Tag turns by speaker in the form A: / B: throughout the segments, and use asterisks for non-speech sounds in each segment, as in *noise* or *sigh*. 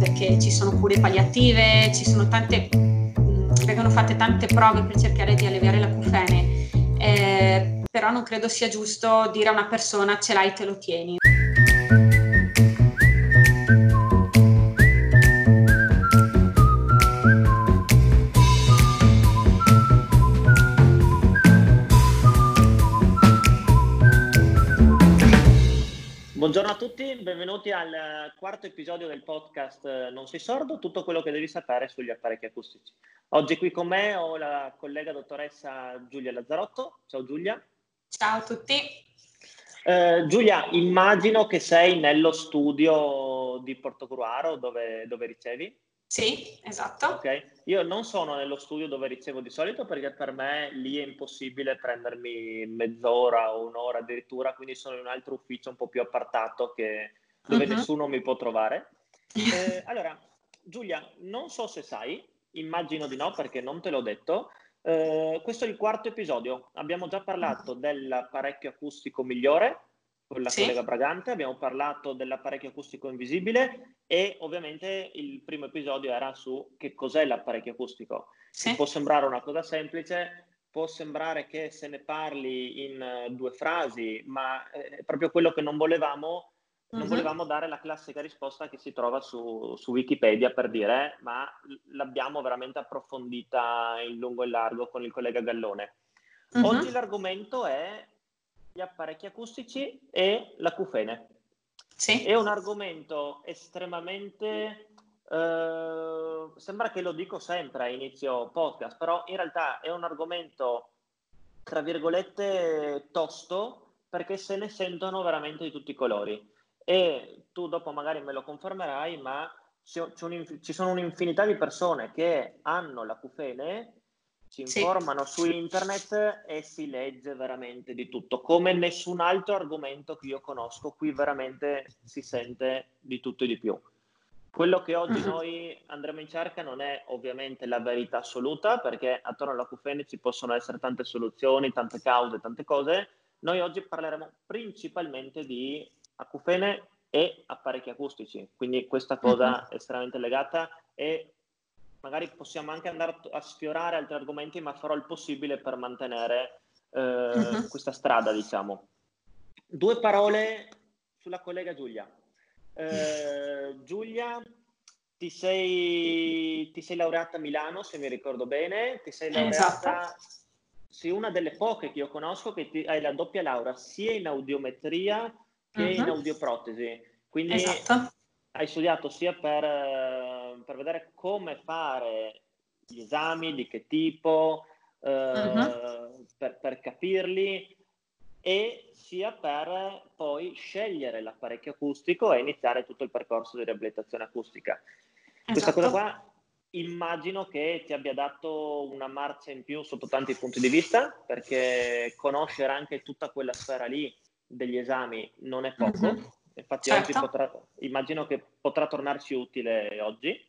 A: perché ci sono cure palliative, ci sono tante, mh, vengono fatte tante prove per cercare di alleviare l'acufene, eh, però non credo sia giusto dire a una persona ce l'hai te lo tieni.
B: Buongiorno a tutti, benvenuti al quarto episodio del podcast eh, Non sei sordo, tutto quello che devi sapere sugli apparecchi acustici. Oggi qui con me ho la collega dottoressa Giulia Lazzarotto. Ciao Giulia.
A: Ciao a tutti.
B: Eh, Giulia, immagino che sei nello studio di Portogruaro dove, dove ricevi?
A: Sì, esatto.
B: Ok, io non sono nello studio dove ricevo di solito perché per me lì è impossibile prendermi mezz'ora o un'ora addirittura, quindi sono in un altro ufficio un po' più appartato che, dove uh-huh. nessuno mi può trovare. *laughs* Eh, allora, Giulia, non so se sai, immagino di no perché non te l'ho detto, eh, questo è il quarto episodio. Abbiamo già parlato dell'apparecchio acustico migliore, con la sì. collega Bragante, abbiamo parlato dell'apparecchio acustico invisibile e ovviamente il primo episodio era su che cos'è l'apparecchio acustico. Sì. Può sembrare una cosa semplice, può sembrare che se ne parli in uh, due frasi, ma è proprio quello che non volevamo. Non uh-huh. volevamo dare la classica risposta che si trova su, su Wikipedia per dire, ma l'abbiamo veramente approfondita in lungo e largo con il collega Gallone. Uh-huh. Oggi l'argomento è gli apparecchi acustici e l'acufene. Sì. È un argomento estremamente... Eh, sembra che lo dico sempre a inizio podcast, però in realtà è un argomento, tra virgolette, tosto perché se ne sentono veramente di tutti i colori. E tu dopo magari me lo confermerai, ma ci sono un'infinità di persone che hanno l'acufene si informano sì. su internet e si legge veramente di tutto, come nessun altro argomento che io conosco, qui veramente si sente di tutto e di più. Quello che oggi uh-huh. noi andremo in cerca non è ovviamente la verità assoluta, perché attorno all'acufene ci possono essere tante soluzioni, tante cause, tante cose. Noi oggi parleremo principalmente di acufene e apparecchi acustici, quindi questa cosa uh-huh. è estremamente legata e magari possiamo anche andare a sfiorare altri argomenti, ma farò il possibile per mantenere eh, uh-huh. questa strada, diciamo. Due parole sulla collega Giulia. Eh, Giulia, ti sei, ti sei, laureata a Milano, se mi ricordo bene, ti sei laureata... Esatto. Sei una delle poche che io conosco che ti, hai la doppia laurea sia in audiometria che uh-huh. in audioprotesi. Quindi esatto. hai studiato sia per per vedere come fare gli esami, di che tipo, eh, uh-huh. per, per, capirli e sia per poi scegliere l'apparecchio acustico e iniziare tutto il percorso di riabilitazione acustica. Esatto. Questa cosa qua immagino che ti abbia dato una marcia in più sotto tanti punti di vista, perché conoscere anche tutta quella sfera lì degli esami non è poco. Uh-huh. Infatti certo. oggi potrà, immagino che potrà tornarci utile oggi.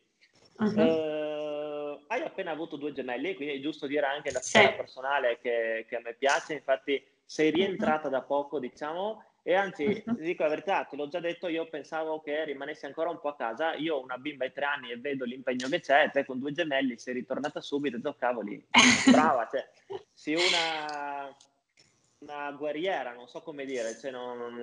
B: Uh-huh. Uh, hai appena avuto due gemelli, quindi è giusto dire anche la storia sì. personale che, che, a me piace. Infatti, sei rientrata uh-huh. da poco, diciamo, e anzi, uh-huh. dico la verità, te l'ho già detto, io pensavo che rimanessi ancora un po' a casa. Io ho una bimba di tre anni e vedo l'impegno che c'è, te con due gemelli sei ritornata subito e cavoli, brava, cioè, sei una una guerriera, non so come dire, cioè non,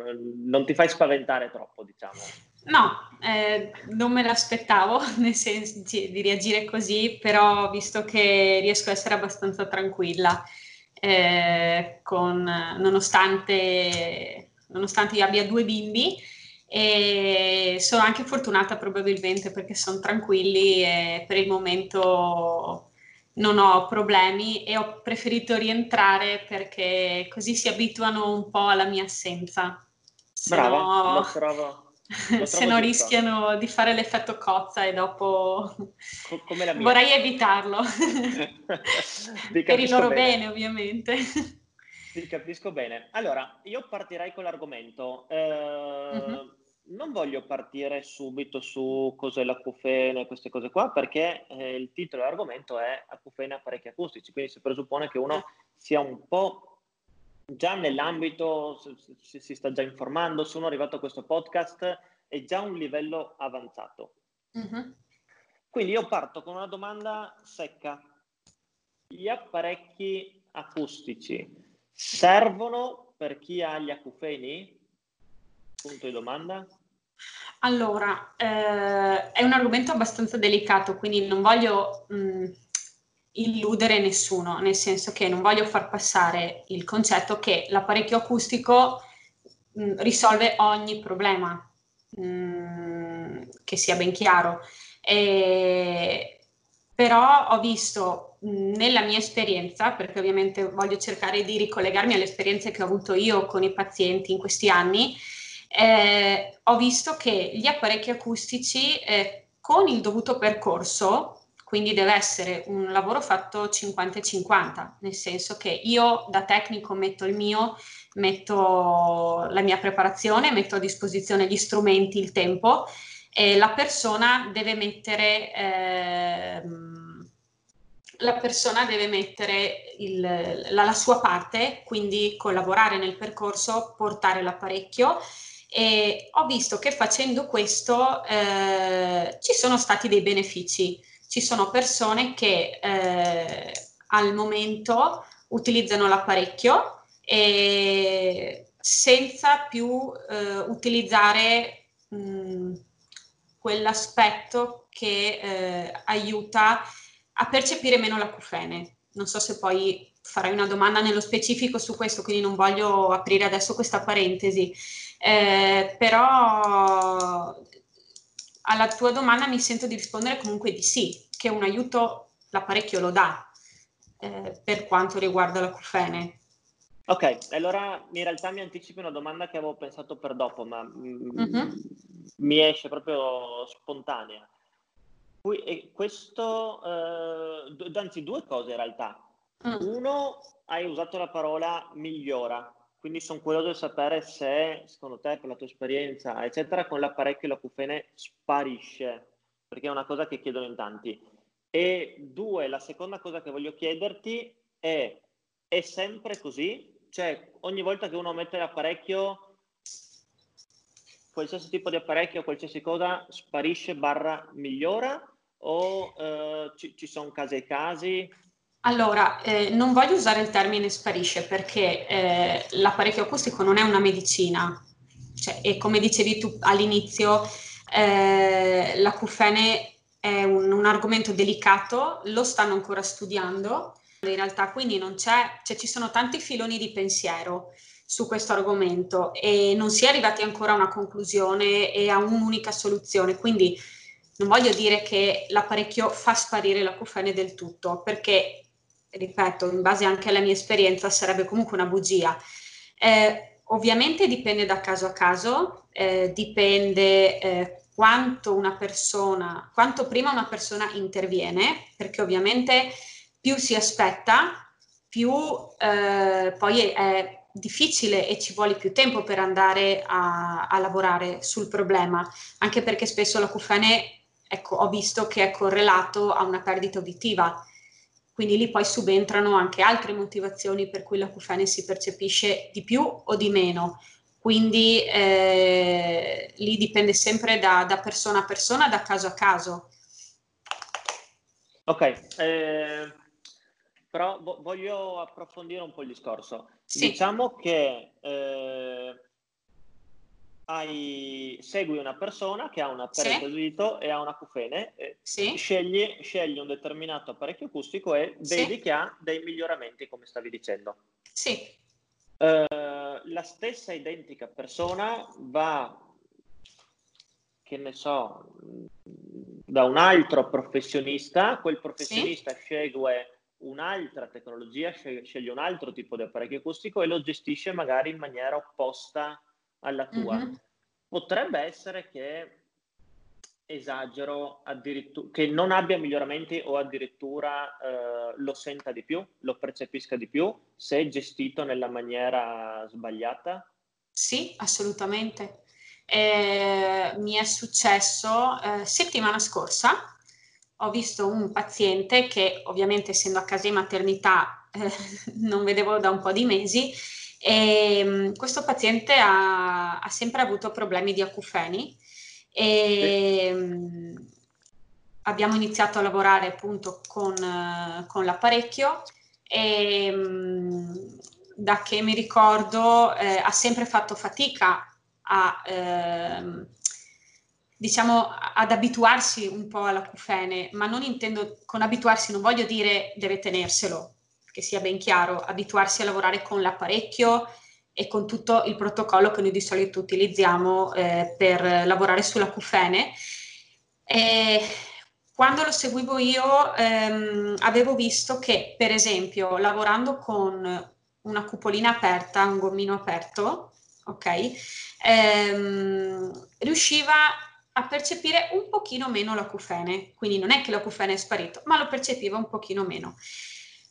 B: non, ti fai spaventare troppo, diciamo.
A: No, eh, non me l'aspettavo, *laughs* nel senso di reagire così, però visto che riesco a essere abbastanza tranquilla, eh, con, nonostante, nonostante io abbia due bimbi, e sono anche fortunata probabilmente perché sono tranquilli e per il momento non ho problemi e ho preferito rientrare perché così si abituano un po' alla mia assenza.
B: Se Brava, no, lo trovo.
A: Se no rischiano di fare l'effetto cozza e dopo mia. vorrei evitarlo. *laughs* Per il loro bene. bene ovviamente.
B: Ti capisco bene. Allora io partirei con l'argomento. Uh, uh-huh non voglio partire subito su cos'è l'acufene e queste cose qua, perché eh, il titolo dell'argomento è acufene apparecchi acustici, quindi si presuppone che uno sia un po' già nell'ambito, si, si sta già informando, sono arrivato a questo podcast, è già un livello avanzato. Uh-huh. Quindi io parto con una domanda secca. Gli apparecchi acustici servono per chi ha gli acufeni? Punto di domanda.
A: Allora, eh, è un argomento abbastanza delicato, quindi non voglio mh, mm, illudere nessuno, nel senso che non voglio far passare il concetto che l'apparecchio acustico mh, mm, risolve ogni problema, mh, mm, che sia ben chiaro. E, però ho visto nella mia esperienza, perché ovviamente voglio cercare di ricollegarmi alle esperienze che ho avuto io con i pazienti in questi anni, eh, ho visto che gli apparecchi acustici eh, con il dovuto percorso, quindi deve essere un lavoro fatto 50-50, nel senso che io da tecnico metto il mio, metto la mia preparazione, metto a disposizione gli strumenti, il tempo e la persona deve mettere... Eh, la persona deve mettere il, la, la, sua parte, quindi collaborare nel percorso, portare l'apparecchio e ho visto che facendo questo eh, ci sono stati dei benefici. Ci sono persone che eh, al momento utilizzano l'apparecchio e senza più eh, utilizzare mh, quell'aspetto che eh, aiuta a percepire meno l'acufene. Non so se poi farai una domanda nello specifico su questo, quindi non voglio aprire adesso questa parentesi eh, però alla tua domanda mi sento di rispondere comunque di sì, che un aiuto l'apparecchio lo dà eh, per quanto riguarda la cufene.
B: Ok, allora in realtà mi anticipi una domanda che avevo pensato per dopo, ma mm-hmm. mi esce proprio spontanea. Questo, eh, anzi due cose in realtà. Mm. Uno, hai usato la parola migliora, quindi sono curioso di sapere se, secondo te, per la tua esperienza, eccetera, con l'apparecchio l'acufene sparisce, perché è una cosa che chiedono in tanti. E due, la seconda cosa che voglio chiederti è, è sempre così? Cioè, ogni volta che uno mette l'apparecchio, qualsiasi tipo di apparecchio, qualsiasi cosa, sparisce barra migliora? O eh, ci, ci sono casi e casi?
A: Allora, eh, non voglio usare il termine sparisce perché eh, l'apparecchio acustico non è una medicina. Cioè, e come dicevi tu all'inizio, eh, l'acufene è un, un, argomento delicato, lo stanno ancora studiando in realtà, quindi non c'è, cioè, ci sono tanti filoni di pensiero su questo argomento e non si è arrivati ancora a una conclusione e a un'unica soluzione, quindi non voglio dire che l'apparecchio fa sparire l'acufene del tutto, perché ripeto, in base anche alla mia esperienza, sarebbe comunque una bugia. Eh, ovviamente dipende da caso a caso, eh, dipende eh, quanto una persona, quanto prima una persona interviene, perché ovviamente più si aspetta, più eh, poi è, difficile e ci vuole più tempo per andare a, a lavorare sul problema, anche perché spesso l'acufene, ecco, ho visto che è correlato a una perdita uditiva quindi lì poi subentrano anche altre motivazioni per cui l'acufene si percepisce di più o di meno. Quindi eh, lì dipende sempre da, da, persona a persona, da caso a caso.
B: Ok, eh, però vo- voglio approfondire un po' il discorso. Sì. Diciamo che eh, hai, segui una persona che ha un apparecchio sì. udito e ha una cufene, sì. scegli, scegli, un determinato apparecchio acustico e vedi sì. che ha dei miglioramenti, come stavi dicendo.
A: Sì.
B: Uh, la stessa identica persona va, che ne so, da un altro professionista, quel professionista sceglie un'altra tecnologia, sceglie un altro tipo di apparecchio acustico e lo gestisce magari in maniera opposta alla tua. Mm-hmm. Potrebbe essere che esagero addirittura, che non abbia miglioramenti o addirittura eh, lo senta di più, lo percepisca di più, se è gestito nella maniera sbagliata?
A: Sì, assolutamente. Eh, mi è successo eh, settimana scorsa, ho visto un paziente che ovviamente essendo a casa in maternità eh, *laughs* non vedevo da un po' di mesi e, um, questo paziente ha, ha, sempre avuto problemi di acufeni e, um, abbiamo iniziato a lavorare appunto con, con l'apparecchio e mh, da che mi ricordo eh, ha sempre fatto fatica a, eh, diciamo, ad abituarsi un po' all'acufene, ma non intendo con abituarsi, non voglio dire deve tenerselo, che sia ben chiaro, abituarsi a lavorare con l'apparecchio e con tutto il protocollo che noi di solito utilizziamo eh, per lavorare sull'acufene. E quando lo seguivo io ehm, avevo visto che, per esempio, lavorando con una cupolina aperta, un gommino aperto, ok, ehm, riusciva a percepire un pochino meno l'acufene, quindi non è che l'acufene è sparito, ma lo percepiva un pochino meno.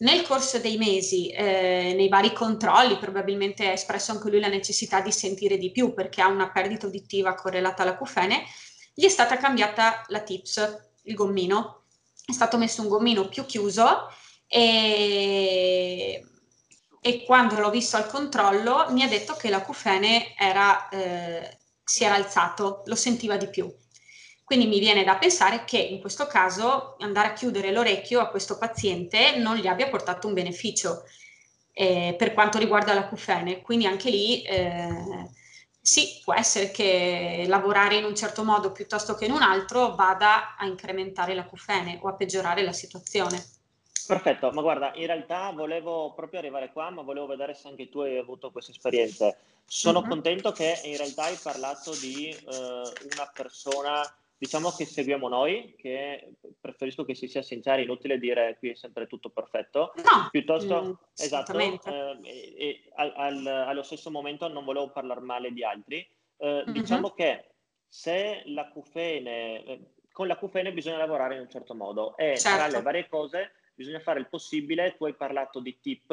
A: Nel corso dei mesi, eh, nei vari controlli, probabilmente ha espresso anche lui la necessità di sentire di più perché ha una perdita uditiva correlata all'acufene, gli è stata cambiata la TIPS, il gommino, è stato messo un gommino più chiuso e, e quando l'ho visto al controllo mi ha detto che l'acufene era, eh, si era alzato, lo sentiva di più. Quindi mi viene da pensare che in questo caso andare a chiudere l'orecchio a questo paziente non gli abbia portato un beneficio eh, per quanto riguarda l'acufene. Quindi anche lì eh, sì, può essere che lavorare in un certo modo piuttosto che in un altro vada a incrementare l'acufene o a peggiorare la situazione.
B: Perfetto, ma guarda, in realtà volevo proprio arrivare qua, ma volevo vedere se anche tu hai avuto queste esperienze. Sono uh-huh. contento che in realtà hai parlato di uh, una persona Diciamo che seguiamo noi, che preferisco che si sia sinceri, inutile dire qui è sempre tutto perfetto.
A: No,
B: piuttosto, mm, esatto, eh, e, e al, al, allo stesso momento non volevo parlare male di altri. Eh, mm-hmm. Diciamo che se l'acufene, eh, con l'acufene bisogna lavorare in un certo modo e certo. tra le varie cose bisogna fare il possibile. Tu hai parlato di tip,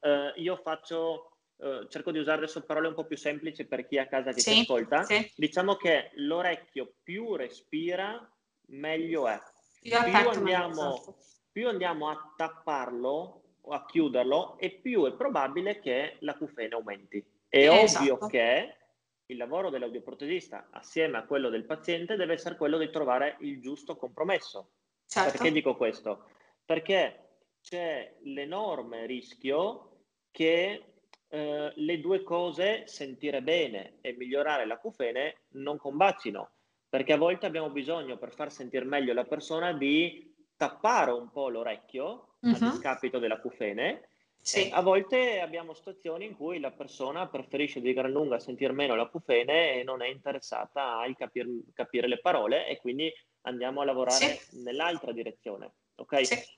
B: eh, io faccio Uh, cerco di usare adesso parole un po' più semplici per chi è a casa che sì, ti ascolta. Sì. Diciamo che l'orecchio più respira, meglio è. Più, più, andiamo, più, andiamo, a tapparlo o a chiuderlo e più è probabile che la cufene aumenti. È eh, ovvio esatto. che il lavoro dell'audioprotesista assieme a quello del paziente deve essere quello di trovare il giusto compromesso. Certo. Perché dico questo? Perché c'è l'enorme rischio che eh, le due cose, sentire bene e migliorare l'acufene, non combacino, perché a volte abbiamo bisogno per far sentire meglio la persona di tappare un po' l'orecchio uh-huh. a mhm. discapito dell'acufene. Sì. A volte abbiamo situazioni in cui la persona preferisce di gran lunga sentire meno l'acufene e non è interessata a capir, capire le parole e quindi andiamo a lavorare sì. nell'altra direzione. Ok? Sì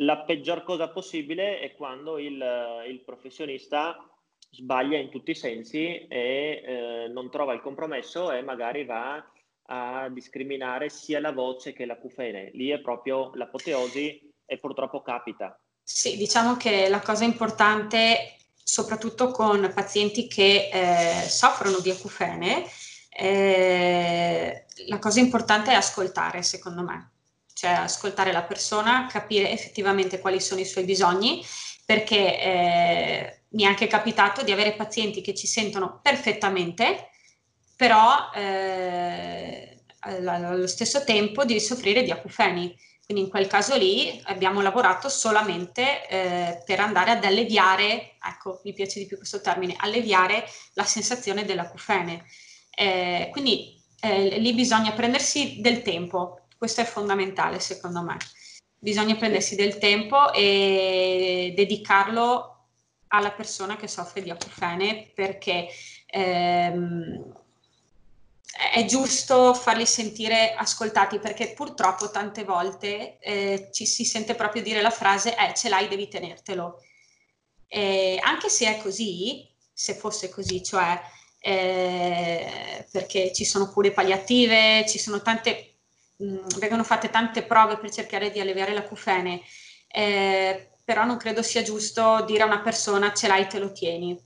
B: la peggior cosa possibile è quando il, il professionista sbaglia in tutti i sensi e eh, non trova il compromesso e magari va a discriminare sia la voce che la cufene. Lì è proprio l'apoteosi e purtroppo capita.
A: Sì, diciamo che la cosa importante, soprattutto con pazienti che eh, soffrono di acufene, eh, la cosa importante è ascoltare, secondo me cioè ascoltare la persona, capire effettivamente quali sono i suoi bisogni, perché eh, mi è anche capitato di avere pazienti che ci sentono perfettamente, però eh, allo stesso tempo di soffrire di acufeni. Quindi in quel caso lì abbiamo lavorato solamente eh, per andare ad alleviare, ecco, mi piace di più questo termine, alleviare la sensazione dell'acufene. Eh, quindi eh, lì bisogna prendersi del tempo, questo è fondamentale secondo me. Bisogna prendersi del tempo e dedicarlo alla persona che soffre di acufene perché ehm, è giusto farli sentire ascoltati perché purtroppo tante volte eh, ci si sente proprio dire la frase eh ce l'hai devi tenertelo e anche se è così se fosse così cioè eh, perché ci sono cure palliative ci sono tante mh, vengono fatte tante prove per cercare di alleviare l'acufene, eh, però non credo sia giusto dire a una persona ce l'hai, te lo tieni.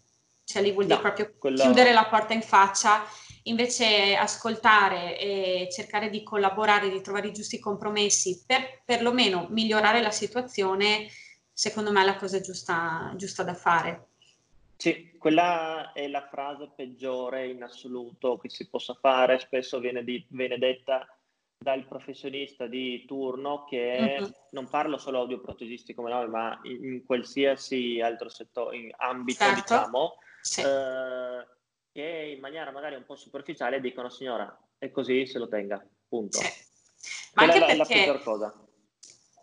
A: Cioè lì vuol no, dire proprio quella... chiudere la porta in faccia, invece ascoltare e cercare di collaborare, di trovare i giusti compromessi per perlomeno migliorare la situazione, secondo me è la cosa giusta, giusta da fare.
B: Sì, quella è la frase peggiore in assoluto che si possa fare, spesso viene, di, viene detta dal professionista di turno che uh-huh. non parlo solo audioprotesisti come noi, ma in, in qualsiasi altro settore, in ambito, certo. diciamo, sì. eh, che in maniera magari un po' superficiale dicono signora, è così, se lo tenga, punto. Sì.
A: Ma anche è la, perché, la cosa.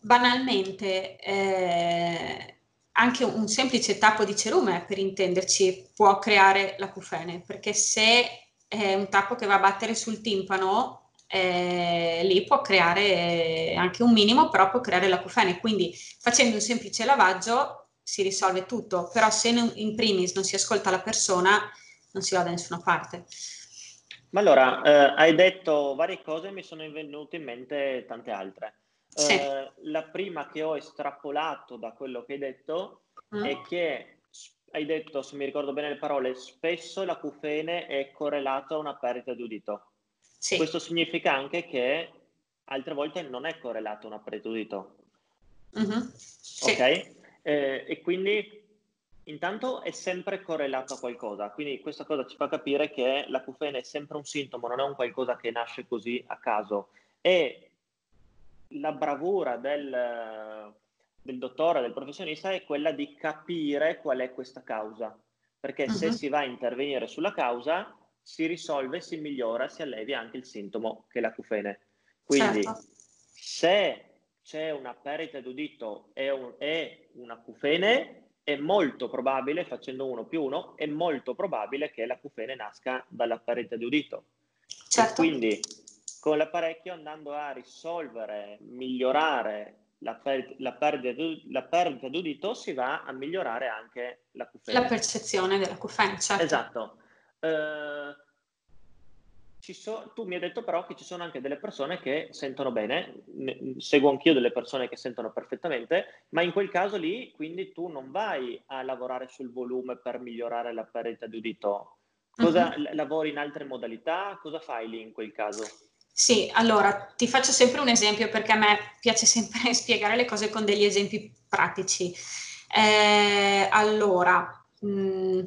A: banalmente, eh, anche un semplice tappo di cerume, per intenderci, può creare l'acufene, perché se è un tappo che va a battere sul timpano, eh, lì può creare anche un minimo, però può creare l'acufene. Quindi facendo un semplice lavaggio si risolve tutto, però se in primis non si ascolta la persona, non si va da nessuna parte.
B: Ma allora, eh, hai detto varie cose e mi sono venute in mente tante altre. Sì. Eh, la prima che ho estrapolato da quello che hai detto mm. è che hai detto, se mi ricordo bene le parole, spesso l'acufene è correlato a una perdita di udito. Sì. Questo significa anche che altre volte non è correlato a una perdita di udito. Mm-hmm. Sì. Ok? Eh, e quindi intanto è sempre correlato a qualcosa, quindi questa cosa ci fa capire che l'acufene è sempre un sintomo, non è un qualcosa che nasce così a caso. E la bravura del, del dottore, del professionista, è quella di capire qual è questa causa, perché uh-huh. se mhm. si va a intervenire sulla causa, si risolve, si migliora, si allevia anche il sintomo che è l'acufene. Quindi certo. se c'è una perdita d'udito e, un, e un'acufene, è molto probabile, facendo uno più uno, è molto probabile che l'acufene nasca dalla perdita di udito. Certo. E quindi con l'apparecchio andando a risolvere, migliorare la, per, la, perdita, la perdita d'udito si va a migliorare anche l'acufene.
A: La percezione dell'acufene, certo.
B: Esatto. Uh, so, tu mi hai detto però che ci sono anche delle persone che sentono bene, ne, seguo anch'io delle persone che sentono perfettamente, ma in quel caso lì quindi tu non vai a lavorare sul volume per migliorare la perdita di udito. Cosa, uh-huh. Lavori in altre modalità? Cosa fai lì in quel caso?
A: Sì, allora ti faccio sempre un esempio perché a me piace sempre *laughs* spiegare le cose con degli esempi pratici. Eh, allora, mh,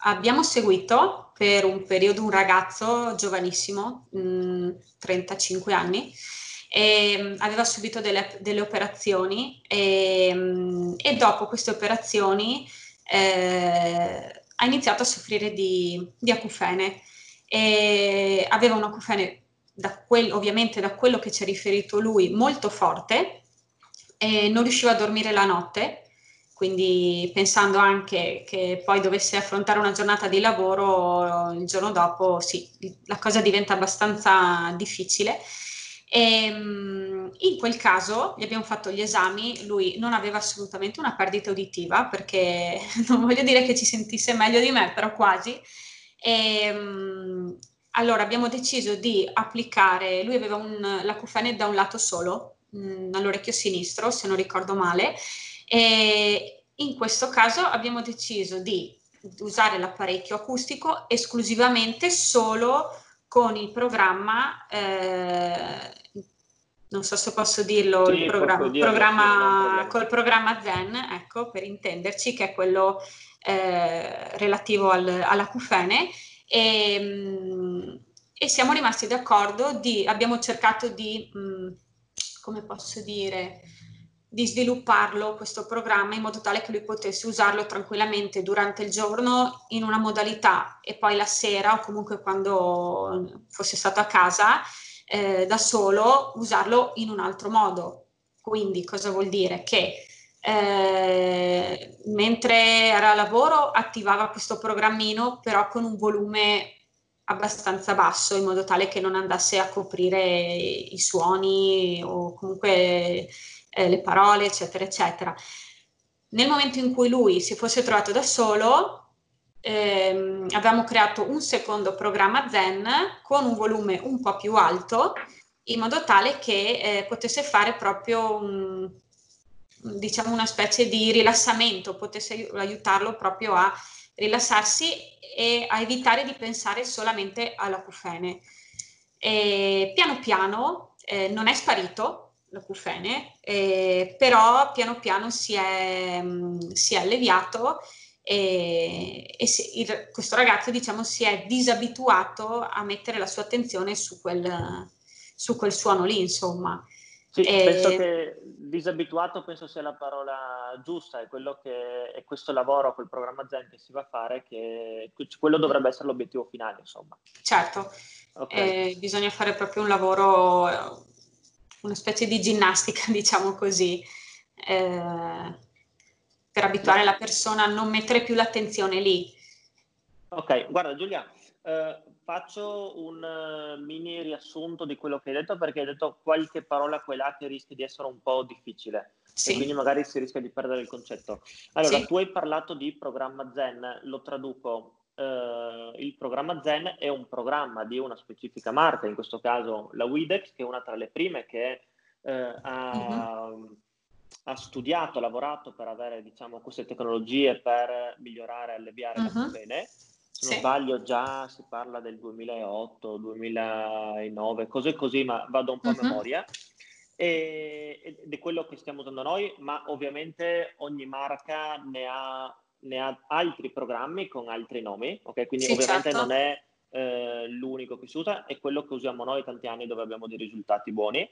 A: abbiamo seguito per un periodo un ragazzo giovanissimo, mh, 35 anni, e, mh, aveva subito delle, delle operazioni e, mh, e, dopo queste operazioni eh, ha iniziato a soffrire di, di acufene. E aveva un acufene da quel, ovviamente da quello che ci ha riferito lui, molto forte, e non riusciva a dormire la notte, quindi pensando anche che poi dovesse affrontare una giornata di lavoro il giorno dopo, sì, la cosa diventa abbastanza difficile. E, ehm, in quel caso gli abbiamo fatto gli esami, lui non aveva assolutamente una perdita uditiva perché *laughs* non voglio dire che ci sentisse meglio di me, però quasi. E, ehm, allora abbiamo deciso di applicare, lui aveva un, l'acufene da un lato solo, mh, mm, all'orecchio sinistro, se non ricordo male, e in questo caso abbiamo deciso di usare l'apparecchio acustico esclusivamente solo con il programma, eh, non so se posso dirlo, sì, il programma, programma col programma Zen, ecco, per intenderci, che è quello eh, relativo al, all'acufene. E, ehm, e siamo rimasti d'accordo, di, abbiamo cercato di, mh, mm, come posso dire, di svilupparlo questo programma in modo tale che lui potesse usarlo tranquillamente durante il giorno in una modalità e poi la sera o comunque quando fosse stato a casa eh, da solo usarlo in un altro modo. Quindi cosa vuol dire? Che eh, mentre era a lavoro attivava questo programmino però con un volume abbastanza basso in modo tale che non andasse a coprire i suoni o comunque eh, le parole eccetera eccetera. Nel momento in cui lui si fosse trovato da solo ehm, abbiamo creato un secondo programma Zen con un volume un po' più alto in modo tale che eh, potesse fare proprio un, diciamo una specie di rilassamento, potesse aiutarlo proprio a rilassarsi e a evitare di pensare solamente all'acufene. E piano piano eh, non è sparito l'acufene, eh, però piano piano si è, mh, si è alleviato e, e si, il, questo ragazzo diciamo si è disabituato a mettere la sua attenzione su quel, su quel suono lì, insomma.
B: Sì, e... penso che disabituato penso sia la parola giusta, è, quello che, è questo lavoro, quel programma Zen che si va a fare, che quello dovrebbe essere l'obiettivo finale, insomma.
A: Certo, okay. eh, bisogna fare proprio un lavoro, una specie di ginnastica, *laughs* diciamo così, eh, per abituare la persona a non mettere più l'attenzione lì.
B: Ok, guarda Giulia, eh, faccio un uh, mini riassunto di quello che hai detto perché hai detto qualche parola quella che rischia di essere un po' difficile sì. e quindi magari si rischia di perdere il concetto. Allora, sì. tu hai parlato di programma Zen, lo traduco. Uh, il programma Zen è un programma di una specifica marca, in questo caso la Widex, che è una tra le prime che uh, ha, uh-huh. ha, studiato, ha lavorato per avere diciamo, queste tecnologie per migliorare e alleviare uh-huh. bene se non sì. sbaglio già si parla del 2008, 2009, cose così, ma vado un po' a uh-huh. memoria. E, ed è quello che stiamo usando noi, ma ovviamente ogni marca ne ha, ne ha altri programmi con altri nomi, ok? Quindi sì, ovviamente certo. non è eh, l'unico che si usa, è quello che usiamo noi tanti anni dove abbiamo dei risultati buoni.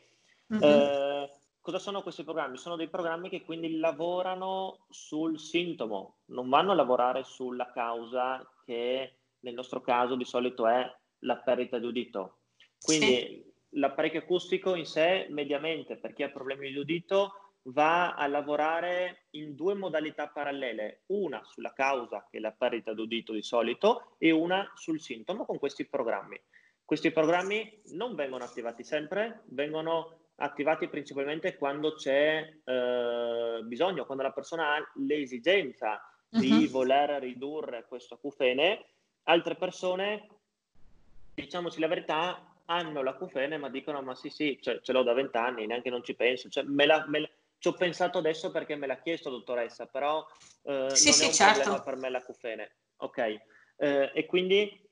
B: Uh-huh. Eh, cosa sono questi programmi? Sono dei programmi che quindi lavorano sul sintomo, non vanno a lavorare sulla causa che nel nostro caso di solito è la perdita di udito. Quindi sì. l'apparecchio acustico in sé, mediamente, per chi ha problemi di udito, va a lavorare in due modalità parallele, una sulla causa, che è la perdita d'udito di solito, e una sul sintomo con questi programmi. Questi programmi non vengono attivati sempre, vengono attivati principalmente quando c'è eh, bisogno, quando la persona ha l'esigenza di uh-huh. voler ridurre questo acufene, altre persone, diciamoci la verità, hanno l'acufene ma dicono ma sì sì, cioè, ce l'ho da vent'anni, neanche non ci penso, cioè, me la, me la, ci ho pensato adesso perché me l'ha chiesto dottoressa, però eh, sì, non sì, è un certo. problema per me l'acufene. Ok, eh, e quindi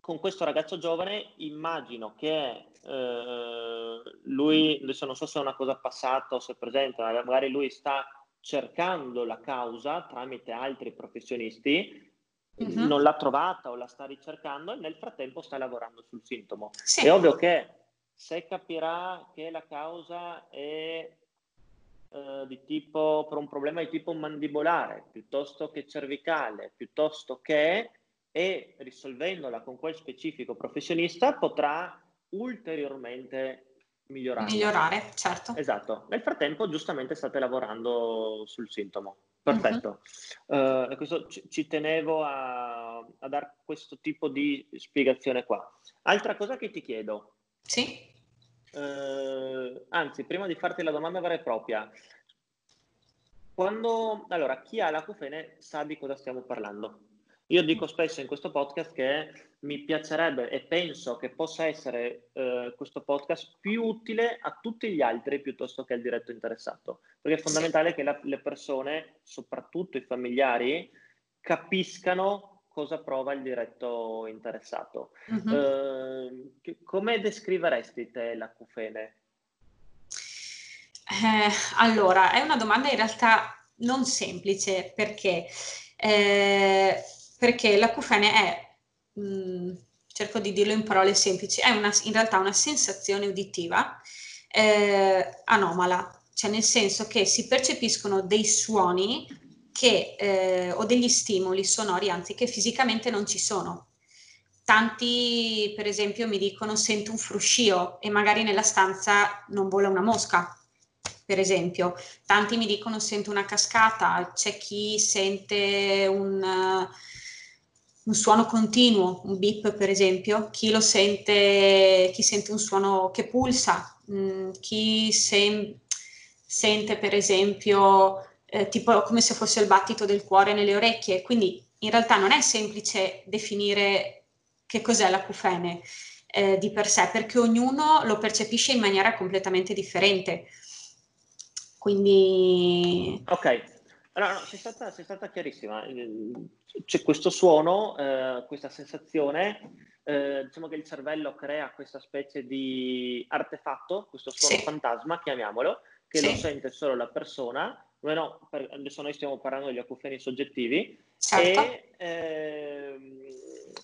B: con questo ragazzo giovane immagino che eh, lui, adesso non so se è una cosa passata o se è presente, magari lui sta cercando la causa tramite altri professionisti, uh-huh. non l'ha trovata o la sta ricercando e nel frattempo sta lavorando sul sintomo. Sì. È ovvio che se capirà che la causa è eh, di tipo, per un problema di tipo mandibolare piuttosto che cervicale, piuttosto che e risolvendola con quel specifico professionista potrà ulteriormente migliorare.
A: Migliorare, certo.
B: Esatto. Nel frattempo, giustamente, state lavorando sul sintomo. Perfetto. Uh-huh. Uh, questo ci, ci tenevo a, a dare questo tipo di spiegazione qua. Altra cosa che ti chiedo.
A: Sì.
B: Uh, anzi, prima di farti la domanda vera e propria, quando, allora, chi ha l'acufene sa di cosa stiamo parlando. Io dico spesso in questo podcast che mi piacerebbe e penso che possa essere eh, questo podcast più utile a tutti gli altri piuttosto che al diretto interessato, perché è fondamentale che la, le persone, soprattutto i familiari, capiscano cosa prova il diretto interessato. Uh-huh. Eh, come descriveresti te l'acufene?
A: Eh, allora, è una domanda in realtà non semplice perché eh, perché l'acufene è, mh, mm, cerco di dirlo in parole semplici, è una, in realtà una sensazione uditiva eh, anomala, cioè nel senso che si percepiscono dei suoni che, eh, o degli stimoli sonori, anzi, che fisicamente non ci sono. Tanti, per esempio, mi dicono sento un fruscio e magari nella stanza non vola una mosca, per esempio. Tanti mi dicono sento una cascata, c'è chi sente un, un suono continuo, un beep per esempio, chi lo sente, chi sente un suono che pulsa, mm, chi sen- sente per esempio eh, tipo come se fosse il battito del cuore nelle orecchie, quindi in realtà non è semplice definire che cos'è l'acufene eh, di per sé, perché ognuno lo percepisce in maniera completamente differente. Quindi...
B: Ok, allora, no, sei, stata, sei stata chiarissima. C'è questo suono, eh, questa sensazione, eh, diciamo che il cervello crea questa specie di artefatto, questo suono sì. fantasma, chiamiamolo, che sì. lo sente solo la persona. Noi no, per, adesso noi stiamo parlando degli acufeni soggettivi certo. e eh,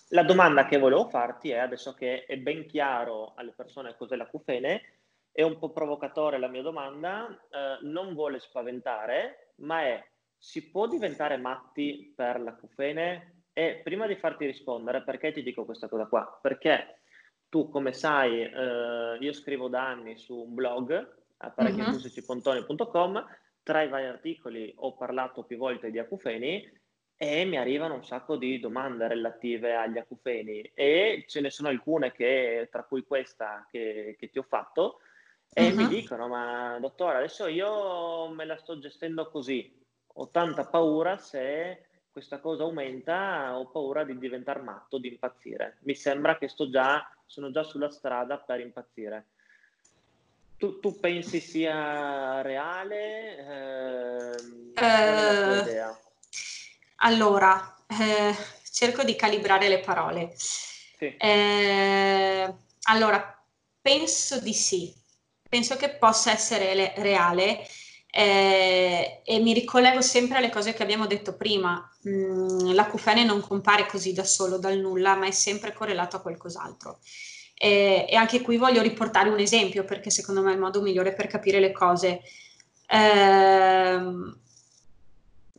B: La domanda che volevo farti è, adesso che è ben chiaro alle persone cos'è l'acufene, è un po' provocatore la mia domanda, eh, non vuole spaventare, ma è, si può diventare matti per l'acufene? E prima di farti rispondere, perché ti dico questa cosa qua? Perché tu, come sai, eh, io scrivo da anni su un blog, apparecchiacustici.com, uh-huh. Tra i vari articoli ho parlato più volte di acufeni e mi arrivano un sacco di domande relative agli acufeni e ce ne sono alcune che, tra cui questa che, che ti ho fatto, e uh-huh. mi dicono, ma dottore, adesso io me la sto gestendo così, ho tanta paura se questa cosa aumenta, ho paura di diventare matto, di impazzire. Mi sembra che sto già, sono già sulla strada per impazzire. Tu, tu pensi sia reale? Eh,
A: uh, allora, eh, cerco di calibrare le parole. Sì. Eh, allora, penso di sì, penso che possa essere le- reale eh, e mi ricollego sempre alle cose che abbiamo detto prima. Mm, l'acufene non compare così da solo, dal nulla, ma è sempre correlato a qualcos'altro. E, e anche qui voglio riportare un esempio perché secondo me è il modo migliore per capire le cose. Eh,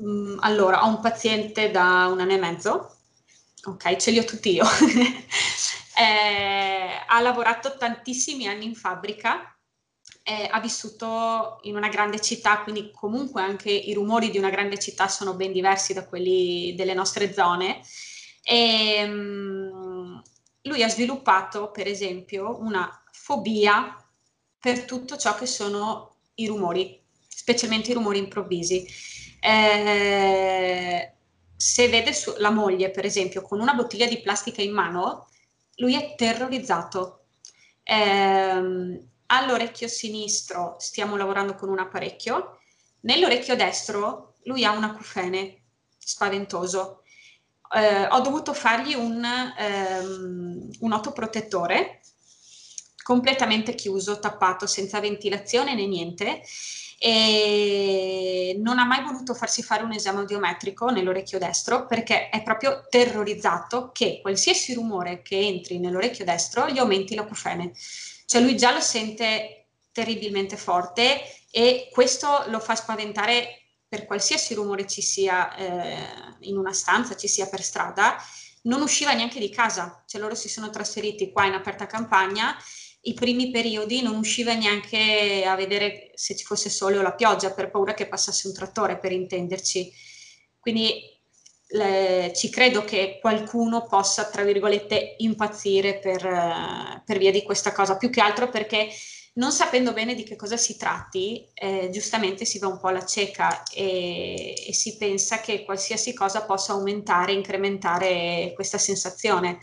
A: Mm, allora, ho un paziente da un anno e mezzo, ok, ce li ho tutti io. *laughs* eh, ha lavorato tantissimi anni in fabbrica, eh, ha vissuto in una grande città, quindi comunque anche i rumori di una grande città sono ben diversi da quelli delle nostre zone. E, um, lui ha sviluppato, per esempio, una fobia per tutto ciò che sono i rumori, specialmente i rumori improvvisi eh, se vede su, la moglie, per esempio, con una bottiglia di plastica in mano, lui è terrorizzato. Eh, all'orecchio sinistro stiamo lavorando con un apparecchio, nell'orecchio destro lui ha un acufene spaventoso. Eh, ho dovuto fargli un, um, un autoprotettore completamente chiuso, tappato, senza ventilazione né niente e non ha mai voluto farsi fare un esame audiometrico nell'orecchio destro perché è proprio terrorizzato che qualsiasi rumore che entri nell'orecchio destro gli aumenti l'acufene. Cioè lui già lo sente terribilmente forte e questo lo fa spaventare per qualsiasi rumore ci sia eh, in una stanza, ci sia per strada, non usciva neanche di casa, cioè loro si sono trasferiti qua in aperta campagna. I primi periodi non usciva neanche a vedere se ci fosse sole o la pioggia per paura che passasse un trattore, per intenderci. Quindi le, ci credo che qualcuno possa, tra virgolette, impazzire per, per, via di questa cosa, più che altro perché non sapendo bene di che cosa si tratti, eh, giustamente si va un po' alla cieca e, e si pensa che qualsiasi cosa possa aumentare, incrementare questa sensazione.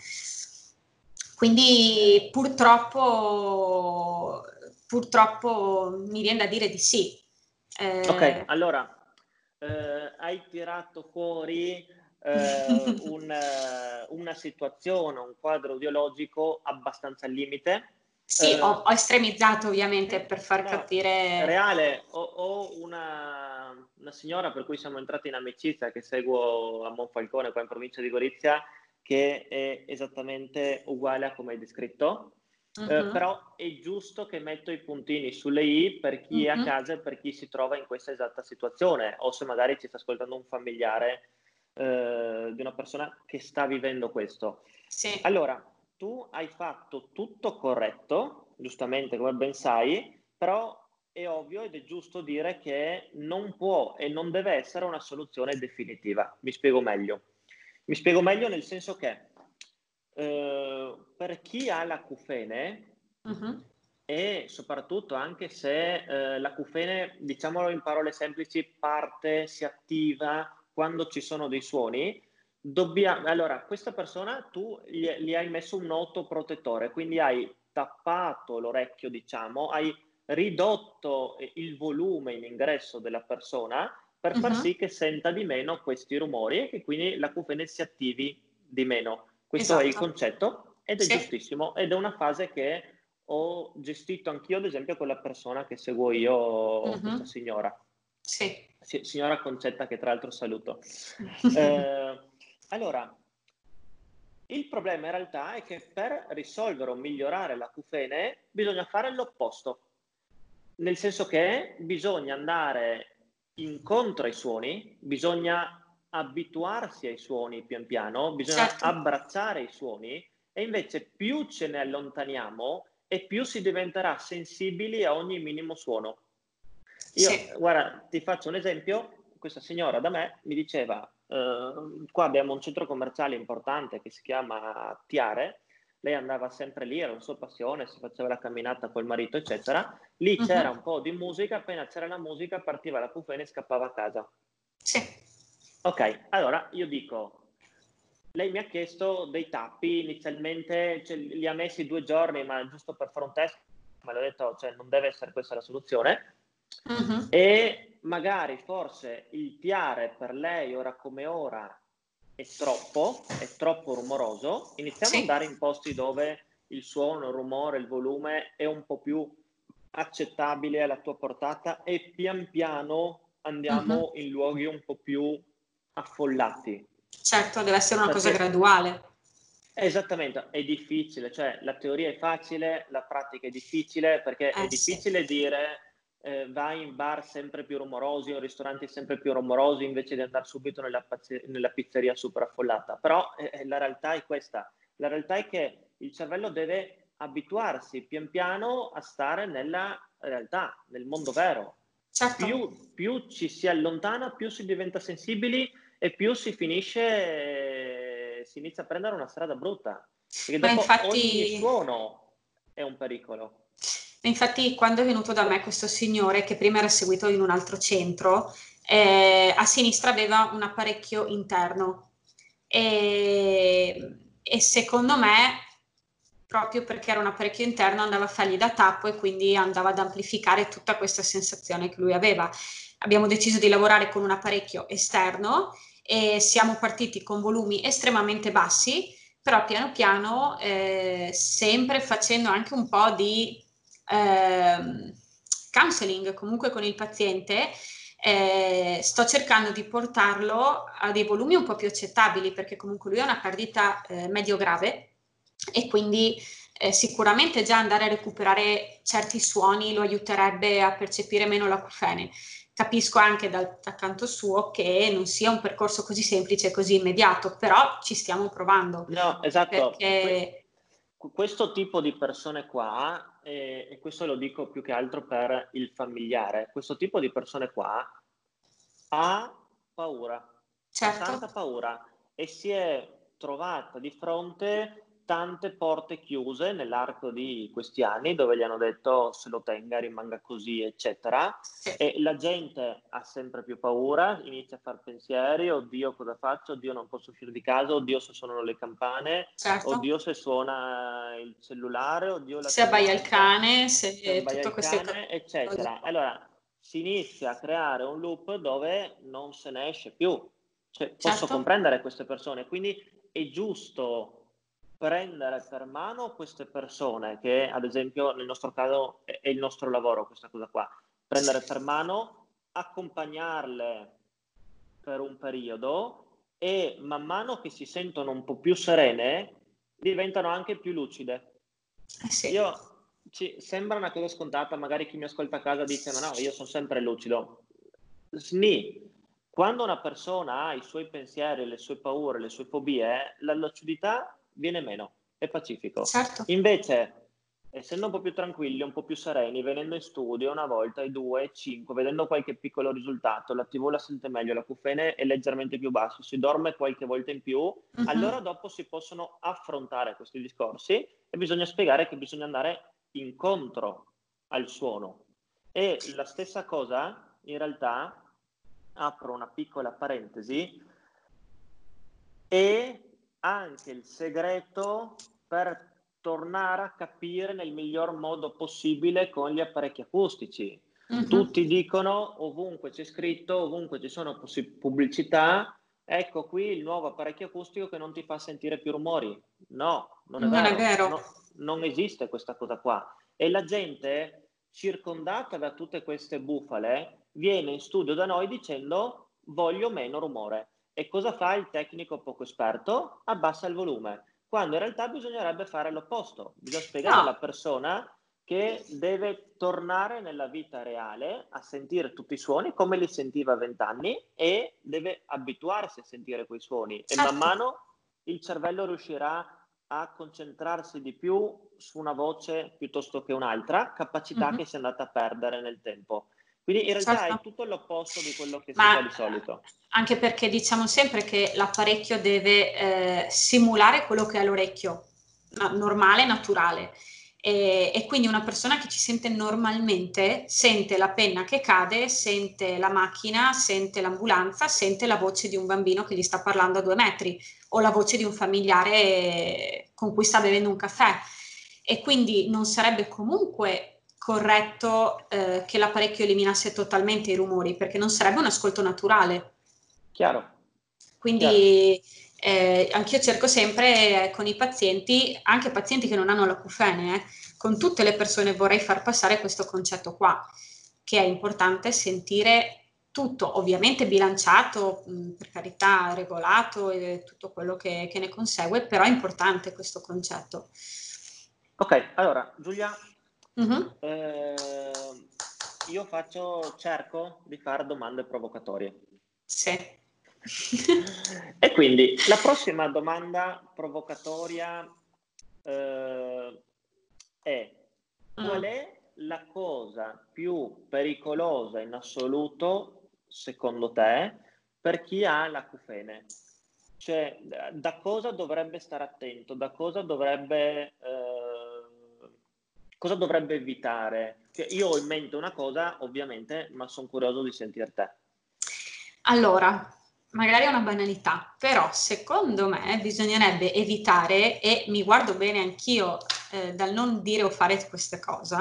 A: Quindi purtroppo, purtroppo mi viene da dire di sì.
B: Eh, ok, allora eh, hai tirato fuori eh, *laughs* un, una situazione, un quadro ideologico abbastanza al limite.
A: Sì, ho, ho, estremizzato ovviamente per far no, capire.
B: Reale, ho, ho una, una, signora per cui siamo entrati in amicizia che seguo a Monfalcone, qua in provincia di Gorizia, che è esattamente uguale a come hai descritto, uh-huh. eh, mhm. però è giusto che metto i puntini sulle i per chi uh-huh. è a mhm. casa e per chi si trova in questa esatta situazione o se magari ci sta ascoltando un familiare eh, di una persona che sta vivendo questo. Sì. Allora, tu hai fatto tutto corretto, giustamente come ben sai, però è ovvio ed è giusto dire che non può e non deve essere una soluzione definitiva. Mi spiego meglio. Mi spiego meglio nel senso che eh, per chi ha l'acufene uh-huh. e soprattutto anche se eh, l'acufene, diciamolo in parole semplici, parte, si attiva quando ci sono dei suoni, dobbiamo, allora questa persona tu gli, gli hai messo un noto protettore, quindi hai tappato l'orecchio, diciamo, hai ridotto il volume in ingresso della persona per far uh-huh. sì che senta di meno questi rumori e che quindi la cufene si attivi di meno. Questo esatto. è il esatto. concetto ed è sì. giustissimo ed è una fase che ho gestito anch'io, ad esempio, con la persona che seguo io, uh-huh. questa signora. Sì. signora Concetta, che tra l'altro saluto. *laughs* eh, allora, Il problema in realtà è che per risolvere o migliorare l'acufene bisogna fare l'opposto, nel senso che bisogna andare incontro ai suoni, bisogna abituarsi ai suoni pian piano, bisogna certo. abbracciare i suoni e invece più ce ne allontaniamo e più si diventerà sensibili a ogni minimo suono. Io, sì. guarda, ti faccio un esempio, questa signora da me mi diceva, eh, qua abbiamo un centro commerciale importante che si chiama Tiare, lei andava sempre lì, era la sua passione, si faceva la camminata col marito, eccetera. Lì uh-huh. c'era un po' di musica, appena c'era la musica partiva la pufena e scappava a casa.
A: Sì.
B: Ok, allora io dico, lei mi ha chiesto dei tappi, inizialmente cioè, li ha messi due giorni, ma giusto per fare un test, ma le ho detto, cioè, non deve essere questa la soluzione. Uh-huh. E magari forse il piare per lei ora come ora è troppo, è troppo rumoroso, iniziamo sì. ad andare in posti dove il suono, il rumore, il volume è un po' più accettabile alla tua portata e pian piano andiamo uh-huh. in luoghi un po' più affollati.
A: Certo, deve essere una Perché... cosa graduale.
B: Esattamente, è difficile, cioè la teoria è facile, la pratica è difficile perché eh, è difficile sì. dire eh, vai in bar sempre più rumorosi o in ristoranti sempre più rumorosi invece di andare subito nella, nella pizzeria super affollata. Però eh, eh, la realtà è questa, la realtà è che il cervello deve abituarsi pian piano a stare nella realtà, nel mondo vero. Certo. Più, più, ci si allontana, più si diventa sensibili e più si finisce, si inizia a prendere una strada brutta. Perché dopo infatti... ogni suono è un pericolo.
A: Infatti, quando è venuto da me questo signore, che prima era seguito in un altro centro, eh, a sinistra aveva un apparecchio interno e, e, secondo me, proprio perché era un apparecchio interno, andava a fargli da tappo e quindi andava ad amplificare tutta questa sensazione che lui aveva. Abbiamo deciso di lavorare con un apparecchio esterno e siamo partiti con volumi estremamente bassi, però piano piano, eh, sempre facendo anche un po' di eh, counseling comunque con il paziente, eh, sto cercando di portarlo a dei volumi un po' più accettabili perché comunque lui ha una perdita eh, medio-grave e quindi eh, sicuramente già andare a recuperare certi suoni lo aiuterebbe a percepire meno l'acufene. Capisco anche dal, canto suo che non sia un percorso così semplice e così immediato, però ci stiamo provando.
B: No, esatto. Perché... Questo tipo di persone qua e, e questo lo dico più che altro per il familiare, questo tipo di persone qua ha paura, certo. ha tanta paura e si è trovata di fronte tante porte chiuse nell'arco di questi anni dove gli hanno detto se lo tenga, rimanga così, eccetera. E la gente ha sempre più paura, inizia a fare pensieri, oddio cosa faccio, oddio non posso uscire di casa, oddio se suonano le campane, certo. oddio se suona il cellulare, oddio la
A: se abbaia il cane, se,
B: se abbaia tutto questo cane, eccetera. Allora si inizia a creare un loop dove non se ne esce più. Cioè, certo. Posso comprendere queste persone, quindi è giusto prendere per mano queste persone, che ad esempio nel nostro caso è il nostro lavoro questa cosa qua, prendere per mano, accompagnarle per un periodo e man mano che si sentono un po' più serene diventano anche più lucide. Eh sì. Io, ci, sembra una cosa scontata, magari chi mi ascolta a casa dice ma no, io sono sempre lucido. Sni, quando una persona ha i suoi pensieri, le sue paure, le sue fobie, la lucidità viene meno, è pacifico.
A: Certo.
B: Invece, essendo un po' più tranquilli, un po' più sereni, venendo in studio una volta, e due, cinque, vedendo qualche piccolo risultato, la TV la sente meglio, la cufene è leggermente più basso, si dorme qualche volta in più, uh-huh. allora dopo si possono affrontare questi discorsi e bisogna spiegare che bisogna andare incontro al suono. E la stessa cosa, in realtà, apro una piccola parentesi, e anche il segreto per tornare a capire nel miglior modo possibile con gli apparecchi acustici. Uh-huh. Tutti dicono ovunque c'è scritto, ovunque ci sono pubblicità, ecco qui il nuovo apparecchio acustico che non ti fa sentire più rumori. No, non è non vero. È vero. No, non esiste questa cosa qua. E la gente, circondata da tutte queste bufale, viene in studio da noi dicendo voglio meno rumore. E cosa fa il tecnico poco esperto? Abbassa il volume. quando in realtà bisognerebbe fare l'opposto, bisogna spiegare no. alla persona che deve tornare nella vita reale a sentire tutti i suoni come li sentiva a vent'anni e deve abituarsi a sentire quei suoni certo. e man mano il cervello riuscirà a concentrarsi di più su una voce piuttosto che un'altra, capacità mm-hmm. che si è andata a perdere nel tempo. Quindi in realtà certo. è tutto l'opposto di quello che Ma si fa di solito.
A: Anche perché diciamo sempre che l'apparecchio deve eh, simulare quello che è l'orecchio, normale, naturale. E, e, quindi una persona che ci sente normalmente sente la penna che cade, sente la macchina, sente l'ambulanza, sente la voce di un bambino che gli sta parlando a due metri o la voce di un familiare con cui sta bevendo un caffè. E quindi non sarebbe comunque corretto eh, che l'apparecchio eliminasse totalmente i rumori perché non sarebbe un ascolto naturale.
B: Chiaro.
A: Quindi eh, anch'io cerco sempre eh, con i pazienti, anche pazienti che non hanno l'acufene, eh, con tutte le persone vorrei far passare questo concetto qua, che è importante sentire tutto, ovviamente bilanciato, mh, per carità, regolato e tutto quello che, che, ne consegue, però è importante questo concetto.
B: Ok, allora Giulia, mm-hmm. eh, io faccio, cerco di fare domande provocatorie.
A: Sì *laughs*
B: e quindi la prossima domanda provocatoria eh, è qual mm. è la cosa più pericolosa in assoluto secondo te per chi ha l'acufene? Cioè, da cosa dovrebbe stare attento? Da cosa dovrebbe, eh, cosa dovrebbe evitare? Cioè, io ho in mente una cosa, ovviamente, ma sono curioso di sentire te.
A: Allora, magari è una banalità, però secondo me bisognerebbe evitare, e mi guardo bene anch'io eh, dal non dire o fare queste cose,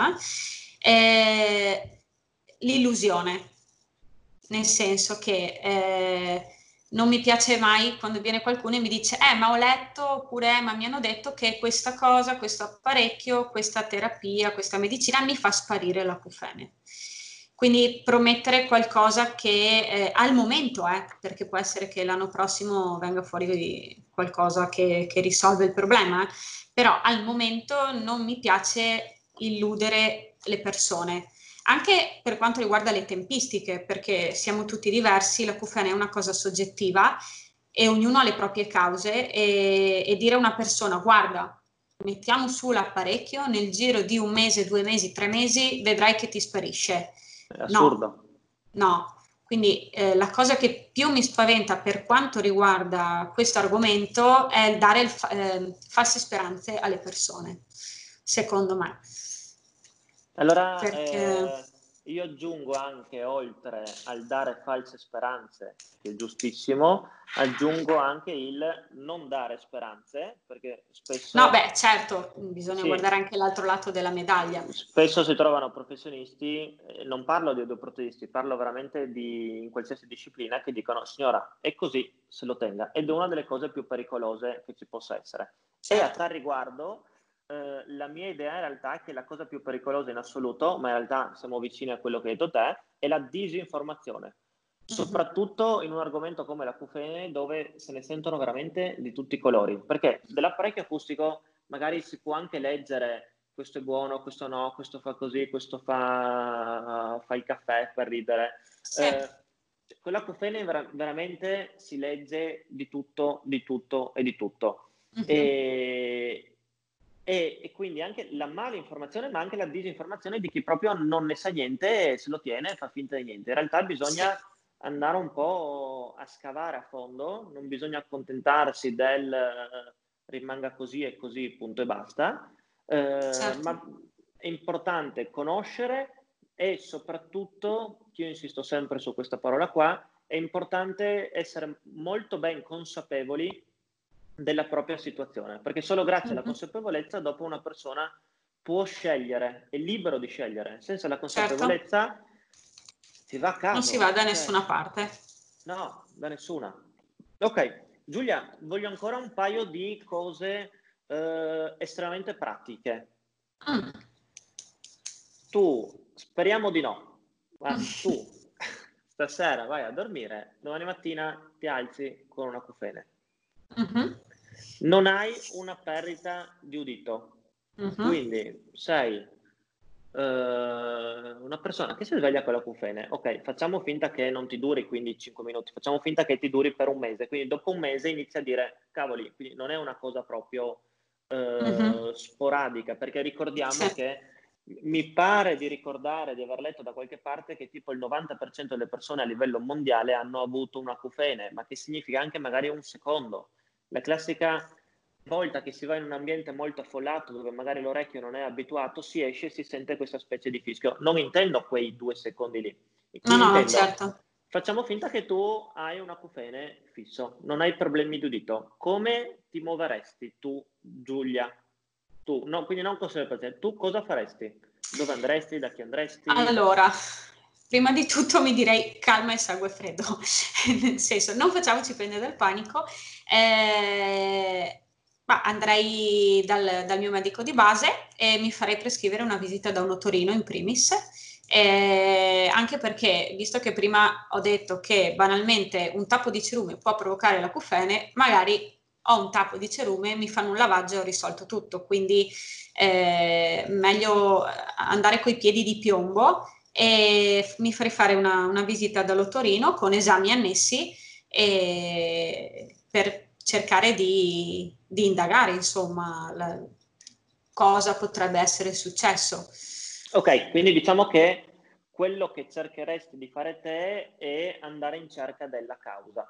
A: eh, l'illusione, nel senso che eh, non mi piace mai quando viene qualcuno e mi dice, eh, ma ho letto oppure, eh, ma mi hanno detto che questa cosa, questo apparecchio, questa terapia, questa medicina mi fa sparire l'acufene. Quindi promettere qualcosa che eh, al momento, eh, perché può essere che l'anno prossimo venga fuori qualcosa che, che risolve il problema, però al momento non mi piace illudere le persone. Anche per quanto riguarda le tempistiche, perché siamo tutti diversi, la QFN è una cosa soggettiva e ognuno ha le proprie cause e, e dire a una persona guarda, mettiamo su l'apparecchio, nel giro di un mese, due mesi, tre mesi vedrai che ti sparisce
B: è assurdo.
A: No, no. quindi eh, la cosa che più mi spaventa per quanto riguarda questo argomento è dare il fa- eh, false speranze alle persone, secondo me.
B: Allora, Perché... eh, io aggiungo anche, oltre al dare false speranze, che è giustissimo, aggiungo anche il non dare speranze, perché spesso...
A: No, beh, certo, bisogna sì, guardare anche l'altro lato della medaglia.
B: Spesso si trovano professionisti, eh, non parlo di odoproteisti, parlo veramente di in qualsiasi disciplina, che dicono, signora, è così, se lo tenga. Ed è una delle cose più pericolose che ci possa essere. Certo. E a tal riguardo eh, la mia idea in realtà è che la cosa più pericolosa in assoluto, ma in realtà siamo vicini a quello che hai detto te, è la disinformazione. Mhm. Soprattutto in un argomento come la QFN dove se ne sentono veramente di tutti i colori. Perché dell'apparecchio acustico magari si può anche leggere questo è buono, questo no, questo fa così, questo fa, fa il caffè per ridere. Sì. Eh, con la QFN ver- veramente si legge di tutto, di tutto e di tutto. Uh-huh. E, e, e, quindi anche la mala informazione, ma anche la disinformazione di chi proprio non ne sa niente e se lo tiene e fa finta di niente. In realtà bisogna andare un po' a scavare a fondo, non bisogna accontentarsi del eh, rimanga così e così, punto e basta, eh, certo. ma è importante conoscere e soprattutto, io insisto sempre su questa parola qua, è importante essere molto ben consapevoli della propria situazione, perché solo grazie alla consapevolezza dopo una persona può scegliere, è libero di scegliere, senza la certo. consapevolezza certo. si va a caso.
A: Non si va da nessuna parte.
B: No, da nessuna. Ok, Giulia, voglio ancora un paio di cose eh, estremamente pratiche. Mm. Tu, speriamo di no, ma tu stasera vai a dormire, domani mattina ti alzi con una cufene. Mm-hmm. Non hai una perdita di udito. Uh-huh. Quindi sei uh, una persona che si sveglia con la cufene. Ok, facciamo finta che non ti duri quindi 5 minuti, facciamo finta che ti duri per un mese. Quindi dopo un mese inizia a dire, cavoli, quindi non è una cosa proprio uh, uh-huh. sporadica, perché ricordiamo sì. che mi pare di ricordare di aver letto da qualche parte che tipo il 90% delle persone a livello mondiale hanno avuto una cufene, ma che significa anche magari un secondo. La classica volta che si va in un ambiente molto affollato dove magari l'orecchio non è abituato, si esce e si sente questa specie di fischio. Non intendo quei due secondi lì.
A: No, no, intendo, certo.
B: Facciamo finta che tu hai un acufene fisso, non hai problemi di udito. Come ti muoveresti tu, Giulia? Tu, no, quindi non paziente, tu cosa faresti? Dove andresti? Da chi andresti?
A: Allora, prima di tutto mi direi calma e sangue freddo, *laughs* nel senso non facciamoci prendere dal panico, eh, ma andrei dal, dal, mio medico di base e mi farei prescrivere una visita da un otorino in primis, eh, anche perché visto che prima ho detto che banalmente un tappo di cerume può provocare la cufene, magari ho un tappo di cerume, mi fanno un lavaggio e ho risolto tutto. Quindi eh, meglio andare coi piedi di piombo e mi farei fare una, una visita dall'ottorino con esami annessi per cercare di, di indagare, insomma, la, cosa potrebbe essere successo.
B: Ok, quindi diciamo che quello che cercheresti di fare te è andare in cerca della causa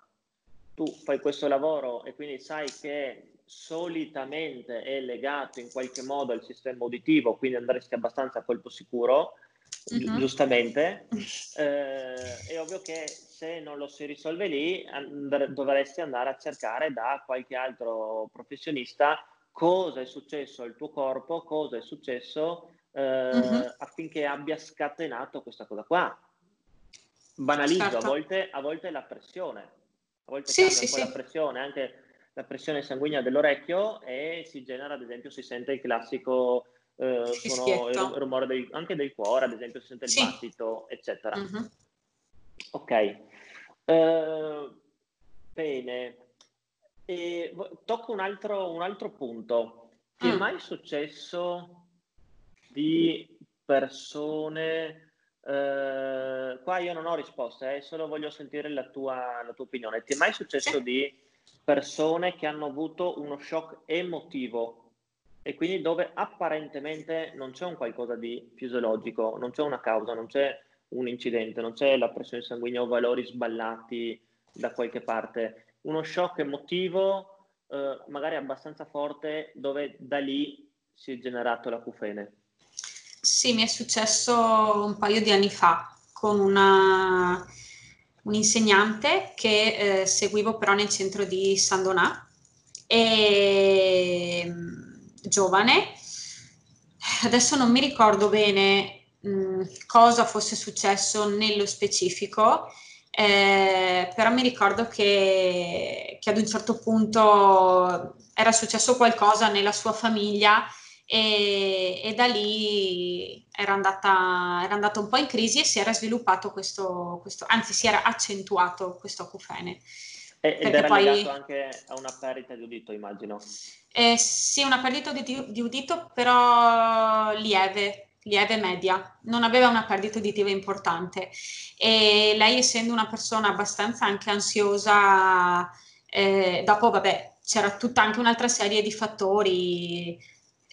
B: tu fai questo lavoro e quindi sai che solitamente è legato in qualche modo al sistema uditivo, quindi andresti abbastanza a colpo sicuro, uh-huh. giustamente, *laughs* eh, è ovvio che se non lo si risolve lì and- dovresti andare a cercare da qualche altro professionista cosa è successo al tuo corpo, cosa è successo eh, uh-huh. affinché abbia scatenato questa cosa qua. Banalizzo, certo. a, volte, a volte la pressione a volte sì, sì, un po' sì. la pressione, anche la pressione sanguigna dell'orecchio e si genera, ad esempio, si sente il classico eh, suono, il rumore del, anche del cuore, ad esempio, si sente il sì. battito, eccetera. Uh-huh. Ok, uh, bene. E, tocco un altro, un altro punto. Ti mm. è mai successo di persone Uh, qua io non ho risposte, eh, solo voglio sentire la tua, la tua, opinione. Ti è mai successo di persone che hanno avuto uno shock emotivo e quindi dove apparentemente non c'è un qualcosa di fisiologico, non c'è una causa, non c'è un incidente, non c'è la pressione sanguigna o valori sballati da qualche parte, uno shock emotivo uh, magari abbastanza forte dove da lì si è generato l'acufene?
A: Sì, mi è successo un paio di anni fa con una, un insegnante che eh, seguivo però nel centro di San Donà, e, mm, giovane. Adesso non mi ricordo bene mh, mm, cosa fosse successo nello specifico, eh, però mi ricordo che, che ad un certo punto era successo qualcosa nella sua famiglia e, e da lì era andata, era andata un po' in crisi e si era sviluppato questo, questo anzi si era accentuato questo acufene.
B: E, ed era poi, legato anche a una perdita di udito, immagino.
A: Eh, sì, una perdita di, di udito, però lieve, lieve media, non aveva una perdita uditiva importante e lei essendo una persona abbastanza anche ansiosa, eh, dopo vabbè c'era tutta anche un'altra serie di fattori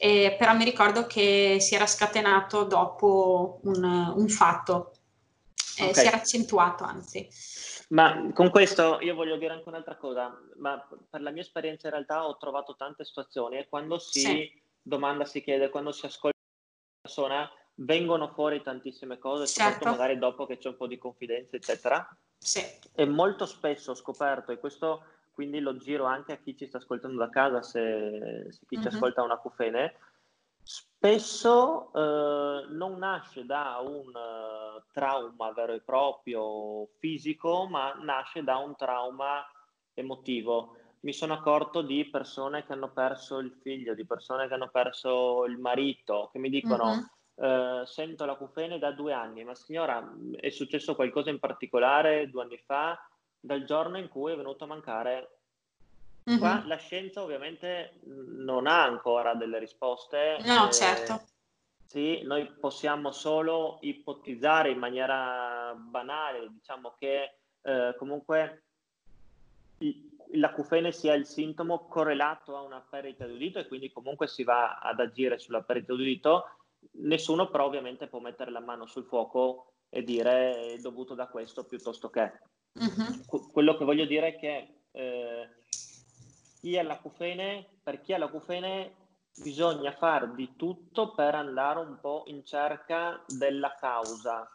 A: eh, però mi ricordo che si era scatenato dopo un, un fatto, eh, okay. si era accentuato anzi.
B: Ma con questo io voglio dire anche un'altra cosa, ma per la mia esperienza in realtà ho trovato tante situazioni e quando si sì. domanda, si chiede, quando si ascolta una persona, vengono fuori tantissime cose, certo. soprattutto magari dopo che c'è un po' di confidenza, eccetera.
A: Sì.
B: E molto spesso ho scoperto, e questo quindi lo giro anche a chi ci sta ascoltando da casa, se, se chi uh-huh. ci mhm. ascolta una cufene, spesso eh, non nasce da un uh, trauma vero e proprio fisico, ma nasce da un trauma emotivo. Mi sono accorto di persone che hanno perso il figlio, di persone che hanno perso il marito, che mi dicono... Uh-huh. Uh, sento la cufene da due anni, ma signora, è successo qualcosa in particolare due anni fa? dal giorno in cui è venuto a mancare Mm-hmm. Qua la scienza ovviamente non ha ancora delle risposte.
A: No, eh, certo.
B: Sì, noi possiamo solo ipotizzare in maniera banale, diciamo che eh, comunque l'acufene sia il sintomo correlato a una perdita di udito e quindi comunque si va ad agire sulla perdita di udito. Nessuno però ovviamente può mettere la mano sul fuoco e dire è dovuto da questo piuttosto che. Uh-huh. quello che voglio dire è che eh, chi ha l'acufene, per chi ha l'acufene bisogna fare di tutto per andare un po' in cerca della causa.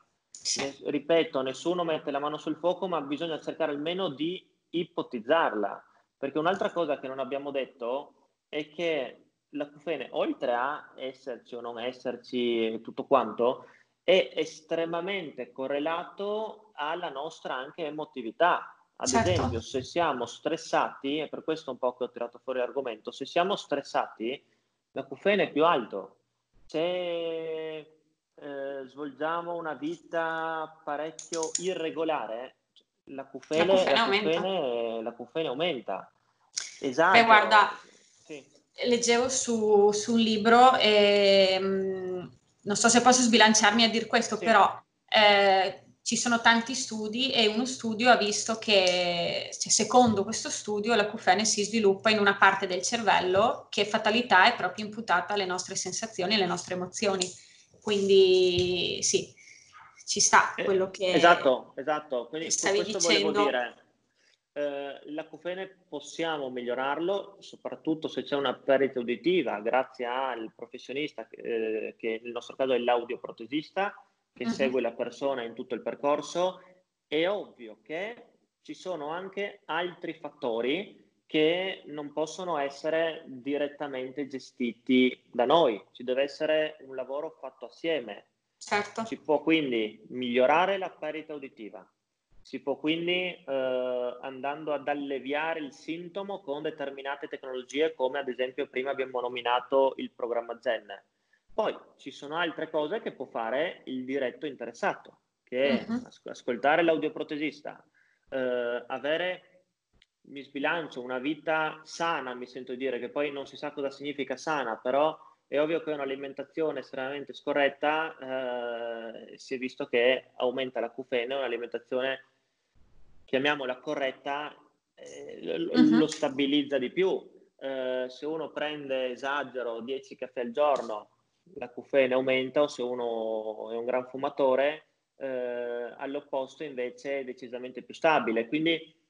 B: Ne, ripeto, nessuno mette la mano sul fuoco, ma bisogna cercare almeno di ipotizzarla. Perché un'altra cosa che non abbiamo detto è che l'acufene, oltre a esserci o non esserci e tutto quanto, è estremamente correlato alla nostra anche emotività. Ad certo. esempio, se siamo stressati, e per questo un po' che ho tirato fuori l'argomento, se siamo stressati, l'acufene è più alto. Se eh, svolgiamo una vita parecchio irregolare, l'acufene, l'acufene, l'acufene, l'acufene aumenta. Esatto.
A: Beh, guarda, sì. leggevo su, su, un libro e mm, non so se posso sbilanciarmi a dire questo, sì. però eh, ci sono tanti studi e uno studio ha visto che, cioè, secondo questo studio, l'acufene si sviluppa in una parte del cervello che fatalità è proprio imputata alle nostre sensazioni, alle nostre emozioni. Quindi sì, ci sta eh, quello che...
B: Esatto, esatto. Quindi stavi questo dicendo... volevo dire. Eh, l'acufene possiamo migliorarlo, soprattutto se c'è una perdita uditiva, grazie al professionista, eh, che nel nostro caso è l'audioprotesista, che uh-huh. segue la persona in tutto il percorso, è ovvio che ci sono anche altri fattori che non possono essere direttamente gestiti da noi, ci deve essere un lavoro fatto assieme.
A: Certo.
B: Si può quindi migliorare la perdita uditiva, si può quindi eh, andando ad alleviare il sintomo con determinate tecnologie come ad esempio prima abbiamo nominato il programma Zen poi ci sono altre cose che può fare il diretto interessato, che è uh-huh. ascoltare l'audioprotesista, eh, avere, mi sbilancio, una vita sana, mi sento dire, che poi non si sa cosa significa sana, però è ovvio che un'alimentazione estremamente scorretta eh, si è visto che aumenta l'acufene, un'alimentazione, chiamiamola corretta, eh, uh-huh. lo stabilizza di più. Eh, se uno prende, esagero, 10 caffè al giorno, l'acufene aumenta o se uno è un gran fumatore, eh, all'opposto invece è decisamente più stabile. Quindi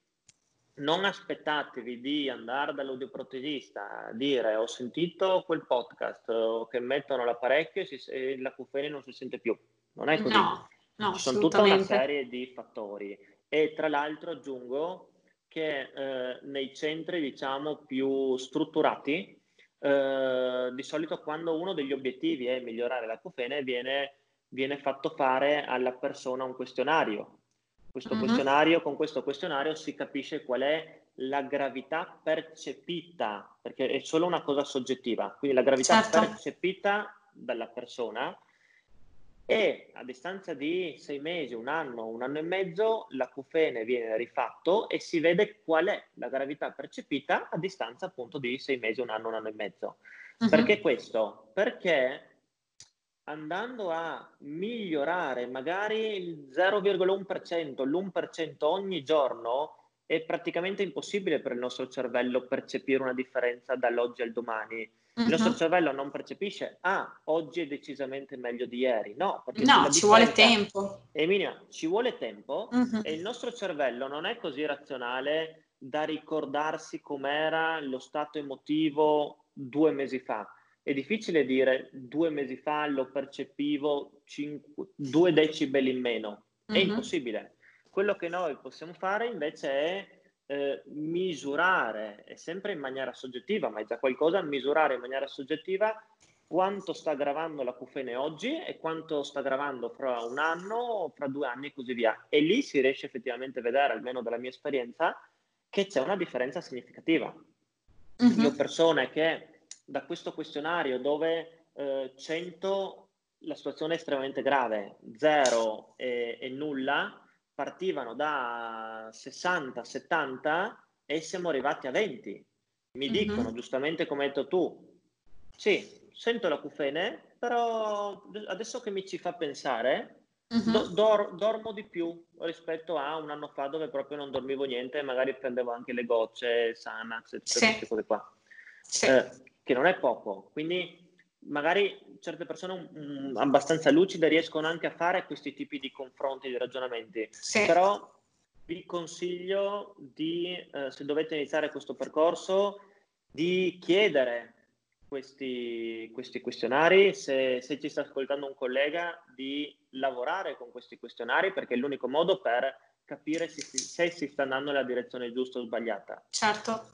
B: non aspettatevi di andare dall'audioprotesista a dire ho sentito quel podcast o che mettono l'apparecchio e, si, e l'acufene non si sente più. Non è così.
A: No, no,
B: Ci sono tutta una serie di fattori. E tra l'altro aggiungo che eh, nei centri diciamo più strutturati eh, di solito quando uno degli obiettivi è migliorare l'acufene viene, viene fatto fare alla persona un questionario. Questo uh-huh. questionario, con questo questionario si capisce qual è la gravità percepita, perché è solo una cosa soggettiva, quindi la gravità certo. percepita dalla persona e a distanza di sei mesi, un anno, un anno e mezzo, l'acufene viene rifatto e si vede qual è la gravità percepita a distanza appunto di sei mesi, un anno, un anno e mezzo. Uh-huh. Perché questo? Perché andando a migliorare magari il 0,1%, l'1% ogni giorno, è praticamente impossibile per il nostro cervello percepire una differenza dall'oggi al domani il nostro uh-huh. cervello non percepisce, ah, oggi è decisamente meglio di ieri. No,
A: perché no ci vuole tempo.
B: Emilia, ci vuole tempo uh-huh. e il nostro cervello non è così razionale da ricordarsi com'era lo stato emotivo due mesi fa. È difficile dire due mesi fa lo percepivo cinque, due decibel in meno. È uh-huh. impossibile. Quello che noi possiamo fare invece è eh, misurare, è sempre in maniera soggettiva, ma è già qualcosa, misurare in maniera soggettiva quanto sta gravando l'acufene oggi e quanto sta gravando fra un anno, fra due anni e così via. E lì si riesce effettivamente a vedere, almeno dalla mia esperienza, che c'è una differenza significativa. Mm-hmm. Io ho persone che da questo questionario dove eh, 100 la situazione è estremamente grave, 0 e, e nulla, partivano da 60, 70 e siamo arrivati a 20. mi mm-hmm. dicono giustamente come hai detto tu, sì, sento l'acufene, però adesso che mi ci fa pensare, mm-hmm. do, dor, dormo di più rispetto a un anno fa dove proprio non dormivo niente e magari prendevo anche le gocce, Sanax, e tutte queste cose qua. Sì. Eh, che non è poco. Quindi magari certe persone um, abbastanza lucide riescono anche a fare questi tipi di confronti, di ragionamenti. Sì. Però vi consiglio di, eh, se dovete iniziare questo percorso, di chiedere questi, questi questionari, se, se, ci sta ascoltando un collega, di lavorare con questi questionari perché è l'unico modo per capire se, se si sta andando nella direzione giusta o sbagliata.
A: Certo.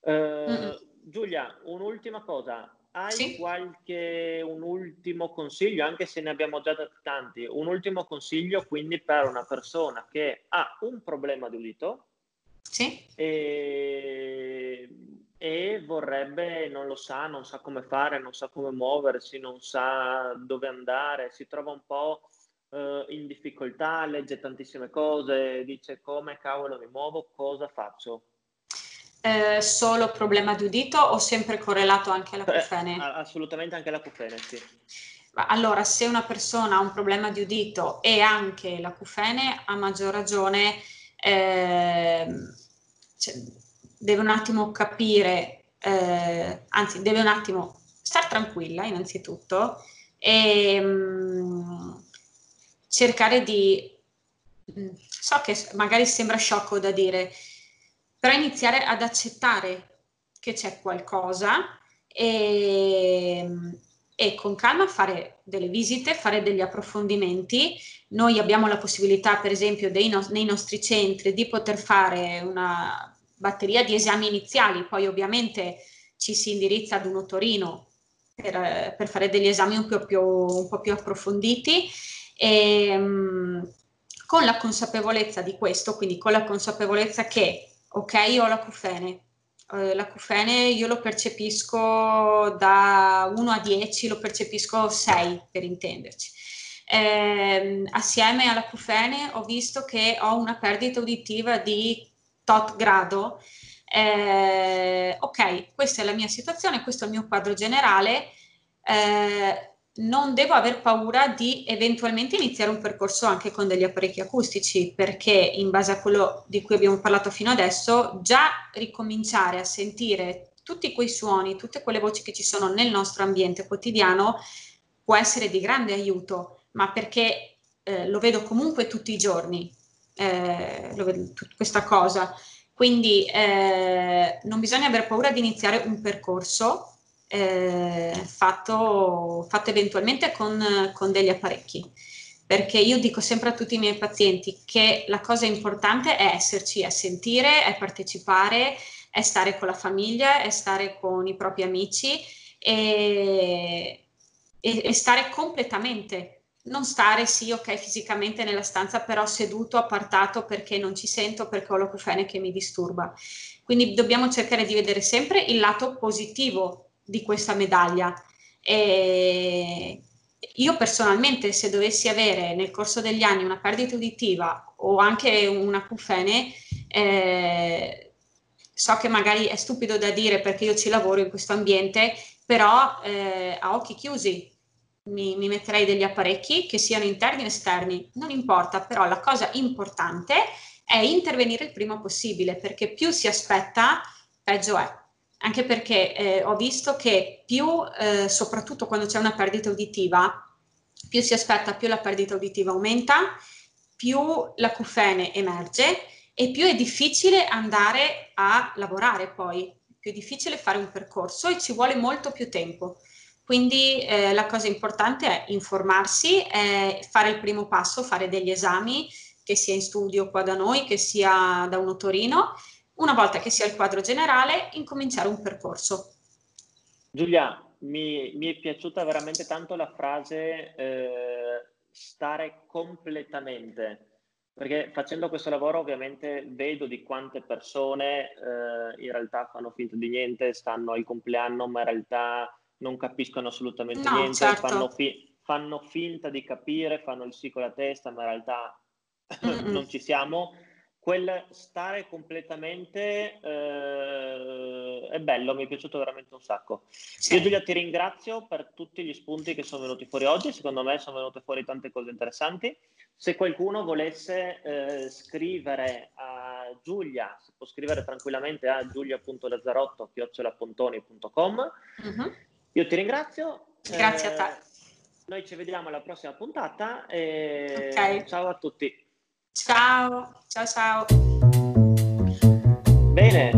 B: Uh, Giulia, un'ultima cosa. Hai sì? qualche un ultimo consiglio, anche se ne abbiamo già dati tanti, un ultimo consiglio quindi per una persona che ha un problema di udito
A: sì.
B: e, e vorrebbe, non lo sa, non sa come fare, non sa come muoversi, non sa dove andare, si trova un po' uh, in difficoltà, legge tantissime cose, dice come cavolo mi muovo, cosa faccio?
A: Eh, solo problema di udito o sempre correlato anche alla cufene?
B: Eh, assolutamente anche alla cufene, sì.
A: Allora, se una persona ha un problema di udito e anche la cufene, a maggior ragione eh, cioè, deve un attimo capire, eh, anzi deve un attimo stare tranquilla innanzitutto e mh, mm, cercare di... Mm, so che magari sembra sciocco da dire, però iniziare ad accettare che c'è qualcosa e, e, con calma fare delle visite, fare degli approfondimenti. Noi abbiamo la possibilità, per esempio, no- nei nostri centri di poter fare una batteria di esami iniziali, poi ovviamente ci si indirizza ad un otorino per, per fare degli esami un po' più, un po più approfonditi. E, um, con la consapevolezza di questo, quindi con la consapevolezza che ok, ho l'acufene. Eh, l'acufene io lo percepisco da 1 a 10, lo percepisco 6 per intenderci. Eh, assieme all'acufene ho visto che ho una perdita uditiva di tot grado. Eh, ok, questa è la mia situazione, questo è il mio quadro generale. Eh, non devo aver paura di eventualmente iniziare un percorso anche con degli apparecchi acustici, perché in base a quello di cui abbiamo parlato fino adesso, già ricominciare a sentire tutti quei suoni, tutte quelle voci che ci sono nel nostro ambiente quotidiano può essere di grande aiuto, ma perché eh, lo vedo comunque tutti i giorni, eh, vedo, t- questa cosa. Quindi eh, non bisogna aver paura di iniziare un percorso eh, fatto, fatto, eventualmente con, con degli apparecchi perché io dico sempre a tutti i miei pazienti che la cosa importante è esserci, è sentire, è partecipare, è stare con la famiglia, è stare con i propri amici e, e, e stare completamente, non stare sì, ok, fisicamente nella stanza, però seduto, appartato perché non ci sento, perché ho l'acufene che mi disturba. Quindi dobbiamo cercare di vedere sempre il lato positivo di questa medaglia. E io personalmente, se dovessi avere nel corso degli anni una perdita uditiva o anche una cufene, eh, so che magari è stupido da dire perché io ci lavoro in questo ambiente, però eh, a occhi chiusi mi, mi, metterei degli apparecchi che siano interni o esterni, non importa, però la cosa importante è intervenire il prima possibile perché più si aspetta, peggio è anche perché eh, ho visto che più, eh, soprattutto quando c'è una perdita uditiva, più si aspetta, più la perdita uditiva aumenta, più la cufene emerge e più è difficile andare a lavorare poi, più è difficile fare un percorso e ci vuole molto più tempo. Quindi eh, la cosa importante è informarsi, fare il primo passo, fare degli esami, che sia in studio qua da noi, che sia da un otorino una volta che sia il quadro generale, incominciare un percorso.
B: Giulia, mi, mi è piaciuta veramente tanto la frase eh, stare completamente, perché facendo questo lavoro ovviamente vedo di quante persone eh, in realtà fanno finta di niente, stanno al compleanno, ma in realtà non capiscono assolutamente no, niente, certo. fanno, fi- fanno, finta di capire, fanno il sì con la testa, ma in realtà *laughs* non ci siamo quel stare completamente eh, è bello, mi è piaciuto veramente un sacco. Sì. Io Giulia ti ringrazio per tutti gli spunti che sono venuti fuori oggi, secondo me sono venute fuori tante cose interessanti. Se qualcuno volesse eh, scrivere a Giulia, si può scrivere tranquillamente a giulia.lazzarotto.com. Uh-huh. Io ti ringrazio.
A: Grazie eh, a te.
B: Noi ci vediamo alla prossima puntata e okay. ciao a tutti.
A: Ciao, ciao ciao.
B: Bene,